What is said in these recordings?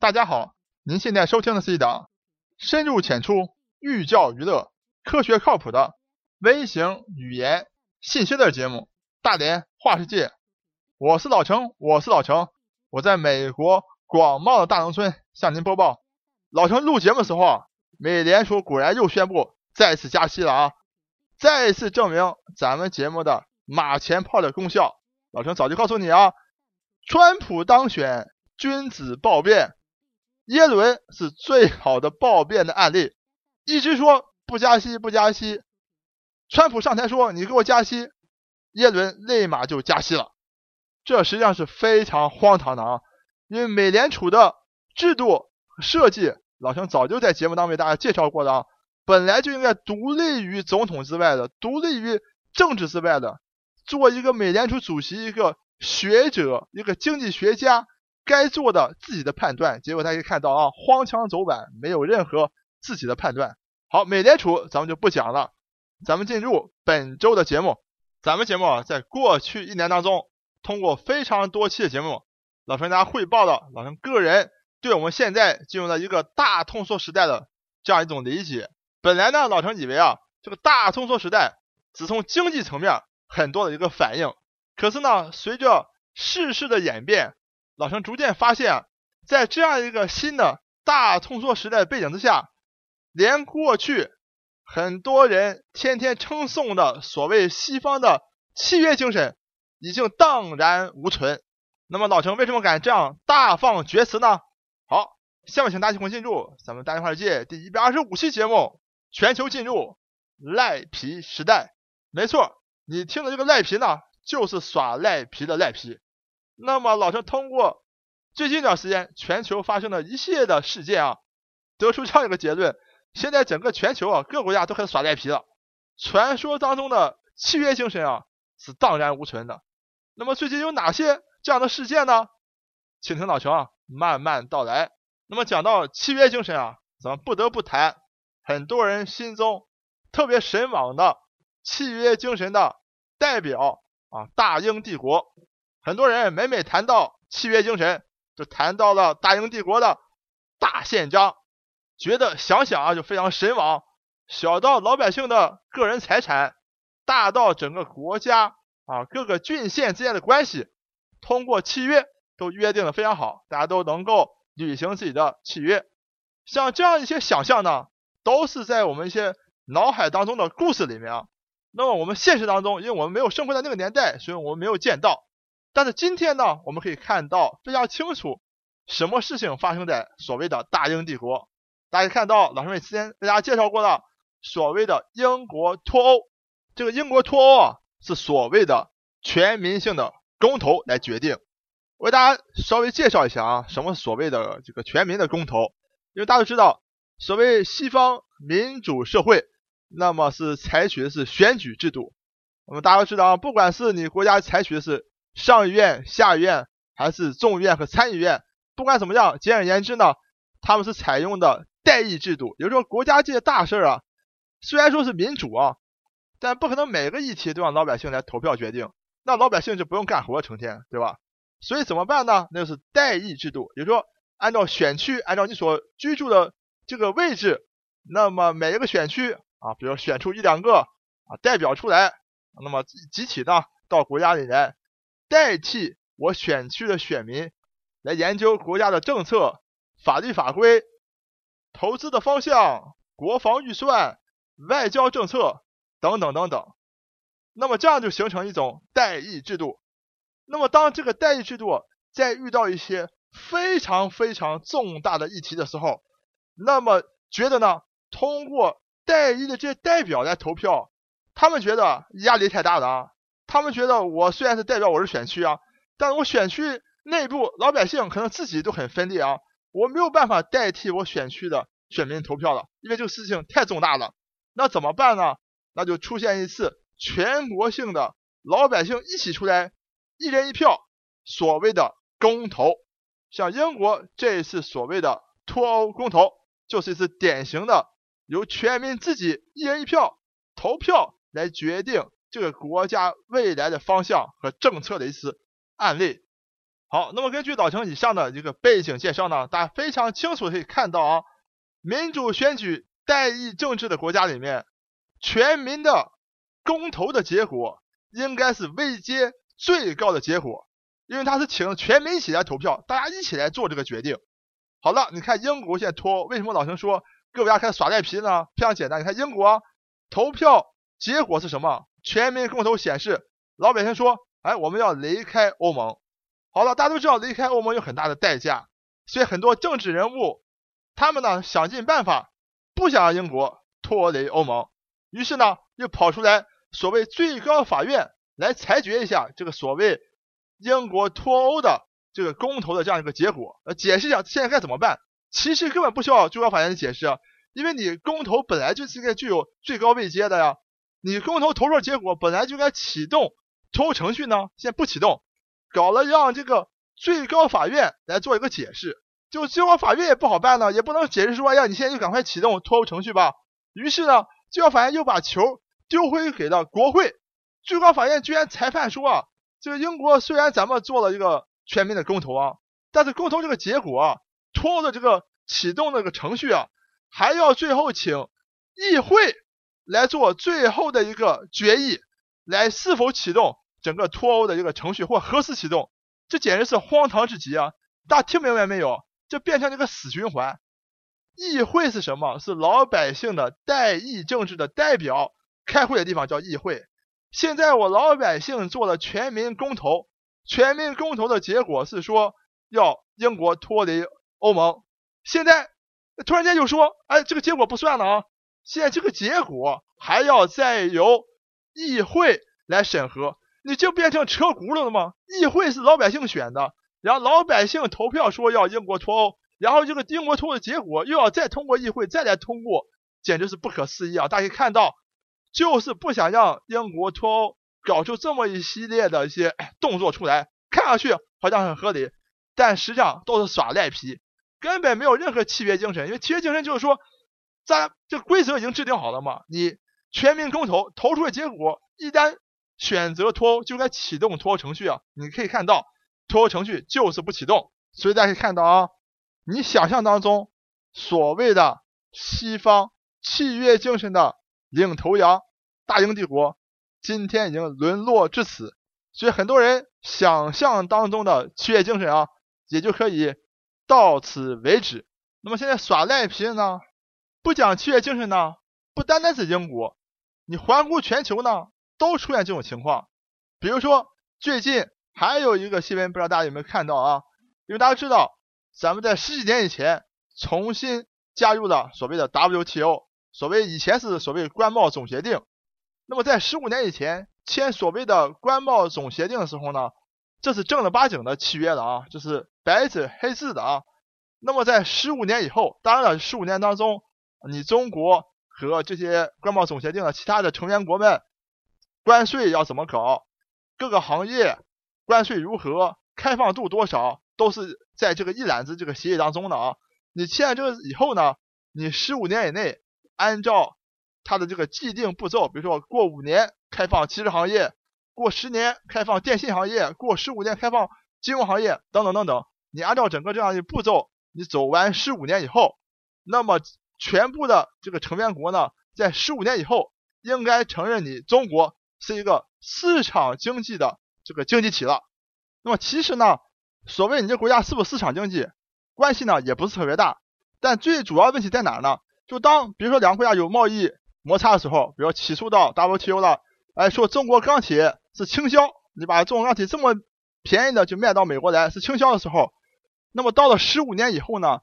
大家好，您现在收听的是一档深入浅出、寓教于乐、科学靠谱的微型语言信息类节目《大连话世界》。我是老程，我是老程，我在美国广袤的大农村向您播报。老程录节目的时候啊，美联储果然又宣布再次加息了啊，再一次证明咱们节目的马前炮的功效。老程早就告诉你啊，川普当选，君子暴变。耶伦是最好的暴变的案例，一直说不加息不加息，川普上台说你给我加息，耶伦立马就加息了，这实际上是非常荒唐的啊！因为美联储的制度设计，老陈早就在节目当中为大家介绍过的啊，本来就应该独立于总统之外的，独立于政治之外的，做一个美联储主席，一个学者，一个经济学家。该做的自己的判断，结果大家看到啊，荒腔走板，没有任何自己的判断。好，美联储咱们就不讲了，咱们进入本周的节目。咱们节目啊，在过去一年当中，通过非常多期的节目，老陈给大家汇报了老陈个人对我们现在进入了一个大通缩时代的这样一种理解。本来呢，老陈以为啊，这个大通缩时代只从经济层面很多的一个反应，可是呢，随着世事的演变。老陈逐渐发现，在这样一个新的大通缩时代背景之下，连过去很多人天天称颂的所谓西方的契约精神，已经荡然无存。那么老陈为什么敢这样大放厥词呢？好，下面请大家一同进入咱们大话世界第一百二十五期节目：全球进入赖皮时代。没错，你听的这个赖皮呢，就是耍赖皮的赖皮。那么老陈通过最近一段时间全球发生的一系列的事件啊，得出这样一个结论：现在整个全球啊，各国家都开始耍赖皮了。传说当中的契约精神啊，是荡然无存的。那么最近有哪些这样的事件呢？请听老陈啊慢慢道来。那么讲到契约精神啊，咱们不得不谈很多人心中特别神往的契约精神的代表啊，大英帝国。很多人每每谈到契约精神，就谈到了大英帝国的大宪章，觉得想想啊就非常神往。小到老百姓的个人财产，大到整个国家啊各个郡县之间的关系，通过契约都约定的非常好，大家都能够履行自己的契约。像这样一些想象呢，都是在我们一些脑海当中的故事里面啊。那么我们现实当中，因为我们没有生活在那个年代，所以我们没有见到。但是今天呢，我们可以看到非常清楚，什么事情发生在所谓的大英帝国。大家看到老师们之前为大家介绍过的所谓的英国脱欧，这个英国脱欧啊，是所谓的全民性的公投来决定。我给大家稍微介绍一下啊，什么所谓的这个全民的公投？因为大家都知道，所谓西方民主社会，那么是采取的是选举制度。那么大家都知道啊，不管是你国家采取的是上议院、下议院还是众议院和参议院，不管怎么样，简而言之呢，他们是采用的代议制度。也就是说，国家这些大事儿啊，虽然说是民主啊，但不可能每个议题都让老百姓来投票决定，那老百姓就不用干活成天，对吧？所以怎么办呢？那就是代议制度，也就是说，按照选区，按照你所居住的这个位置，那么每一个选区啊，比如选出一两个啊代表出来，那么集体呢到国家里来。代替我选区的选民来研究国家的政策、法律法规、投资的方向、国防预算、外交政策等等等等。那么这样就形成一种代议制度。那么当这个代议制度在遇到一些非常非常重大的议题的时候，那么觉得呢，通过代议的这些代表来投票，他们觉得压力太大了啊。他们觉得我虽然是代表我是选区啊，但我选区内部老百姓可能自己都很分裂啊，我没有办法代替我选区的选民投票了，因为这个事情太重大了。那怎么办呢？那就出现一次全国性的老百姓一起出来，一人一票，所谓的公投。像英国这一次所谓的脱欧公投，就是一次典型的由全民自己一人一票投票来决定。这个国家未来的方向和政策的一次案例，好，那么根据老陈以上的一个背景介绍呢，大家非常清楚可以看到啊，民主选举代议政治的国家里面，全民的公投的结果应该是位阶最高的结果，因为他是请全民一起来投票，大家一起来做这个决定。好了，你看英国现在脱，为什么老陈说各国家开始耍赖皮呢？非常简单，你看英国投票结果是什么？全民公投显示，老百姓说，哎，我们要离开欧盟。好了，大家都知道离开欧盟有很大的代价，所以很多政治人物他们呢想尽办法不想让英国脱离欧盟，于是呢又跑出来所谓最高法院来裁决一下这个所谓英国脱欧的这个公投的这样一个结果，呃，解释一下现在该怎么办。其实根本不需要最高法院的解释，因为你公投本来就是应该具有最高位阶的呀，你公投投票结果本来就该启动脱欧程序呢，现在不启动。搞了让这个最高法院来做一个解释，就最高法院也不好办呢，也不能解释说，哎呀，你现在就赶快启动脱欧程序吧。于是呢，最高法院又把球丢回给了国会。最高法院居然裁判说啊，这个英国虽然咱们做了一个全民的公投啊，但是公投这个结果啊，脱欧的这个启动那个程序啊，还要最后请议会来做最后的一个决议，来是否启动。整个脱欧的一个程序或何时启动，这简直是荒唐至极啊！大家听明白没有？这变成一个死循环。议会是什么？是老百姓的代议政治的代表开会的地方，叫议会。现在我老百姓做了全民公投，全民公投的结果是说要英国脱离欧盟。现在突然间就说，哎，这个结果不算了啊！现在这个结果还要再由议会来审核。你就变成车轱辘了吗？议会是老百姓选的，然后老百姓投票说要英国脱欧，然后这个英国脱欧的结果又要再通过议会再来通过，简直是不可思议啊！大家看到，就是不想让英国脱欧，搞出这么一系列的一些动作出来，看上去好像很合理，但实际上都是耍赖皮，根本没有任何契约精神。因为契约精神就是说，咱这规则已经制定好了嘛，你全民公投投出的结果一旦。选择脱欧就该启动脱欧程序啊！你可以看到脱欧程序就是不启动，所以大家可以看到啊，你想象当中所谓的西方契约精神的领头羊大英帝国，今天已经沦落至此。所以很多人想象当中的契约精神啊，也就可以到此为止。那么现在耍赖皮的呢？不讲契约精神呢？不单单是英国，你环顾全球呢？都出现这种情况，比如说最近还有一个新闻，不知道大家有没有看到啊？因为大家知道，咱们在十几年以前重新加入了所谓的 WTO，所谓以前是所谓关贸总协定。那么在十五年以前签所谓的关贸总协定的时候呢，这是正儿八经的契约了啊，就是白纸黑字的啊。那么在十五年以后，当然了，十五年当中，你中国和这些关贸总协定的其他的成员国们。关税要怎么搞？各个行业关税如何？开放度多少？都是在这个一揽子这个协议当中的啊。你签了这个以后呢，你十五年以内按照它的这个既定步骤，比如说过五年开放汽车行业，过十年开放电信行业，过十五年开放金融行业等等等等。你按照整个这样的步骤，你走完十五年以后，那么全部的这个成员国呢，在十五年以后应该承认你中国。是一个市场经济的这个经济体了。那么其实呢，所谓你这国家是不是市场经济，关系呢也不是特别大。但最主要问题在哪呢？就当比如说两个国家有贸易摩擦的时候，比如起诉到 WTO 了，哎，说中国钢铁是倾销，你把中国钢铁这么便宜的就卖到美国来是倾销的时候，那么到了十五年以后呢，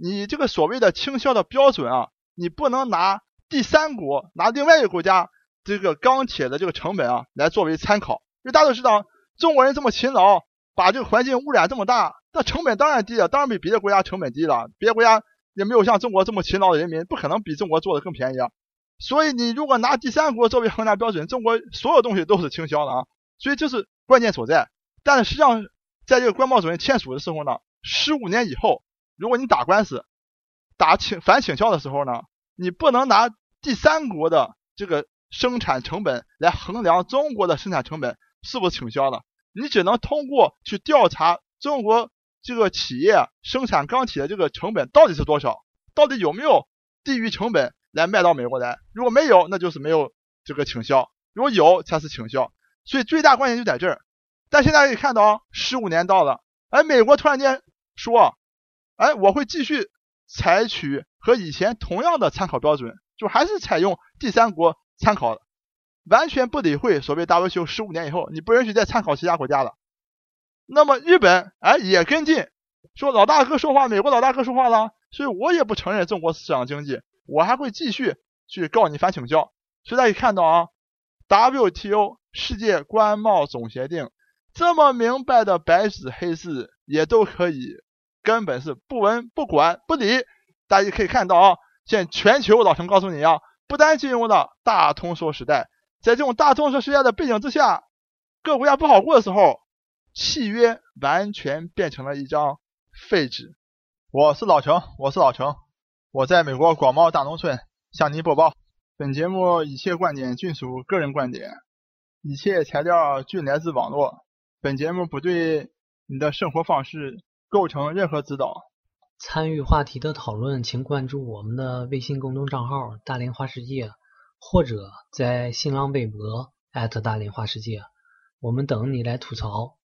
你这个所谓的倾销的标准啊，你不能拿第三国，拿另外一个国家。这个钢铁的这个成本啊，来作为参考，因为大家都知道，中国人这么勤劳，把这个环境污染这么大，那成本当然低了，当然比别的国家成本低了。别的国家也没有像中国这么勤劳的人民，不可能比中国做的更便宜啊。所以你如果拿第三国作为衡量标准，中国所有东西都是倾销的啊。所以这是关键所在。但是实际上，在这个关贸总协签署的时候呢，十五年以后，如果你打官司，打倾反倾销的时候呢，你不能拿第三国的这个。生产成本来衡量中国的生产成本是不是倾销的，你只能通过去调查中国这个企业生产钢铁的这个成本到底是多少？到底有没有低于成本来卖到美国来？如果没有，那就是没有这个倾销；如果有，才是倾销。所以最大关键就在这儿。但现在可以看到，十五年到了，哎，美国突然间说，哎，我会继续采取和以前同样的参考标准，就还是采用第三国参考的，完全不理会所谓 WTO 十五年以后你不允许再参考其他国家了。那么日本哎也跟进，说老大哥说话，美国老大哥说话了，所以我也不承认中国市场经济，我还会继续去告你反倾销。所以大家看到啊，WTO 世界关贸总协定。这么明白的白纸黑字也都可以，根本是不闻不管不理。大家可以看到啊，现在全球老陈告诉你啊，不单进入了大通缩时代，在这种大通缩时代的背景之下，各国家不好过的时候，契约完全变成了一张废纸。我是老程，我是老程，我在美国广袤大农村向您播报。本节目一切观点均属个人观点，一切材料均来自网络。本节目不对你的生活方式构成任何指导。参与话题的讨论，请关注我们的微信公众账号“大连花世界”，或者在新浪微博大连花世界，我们等你来吐槽。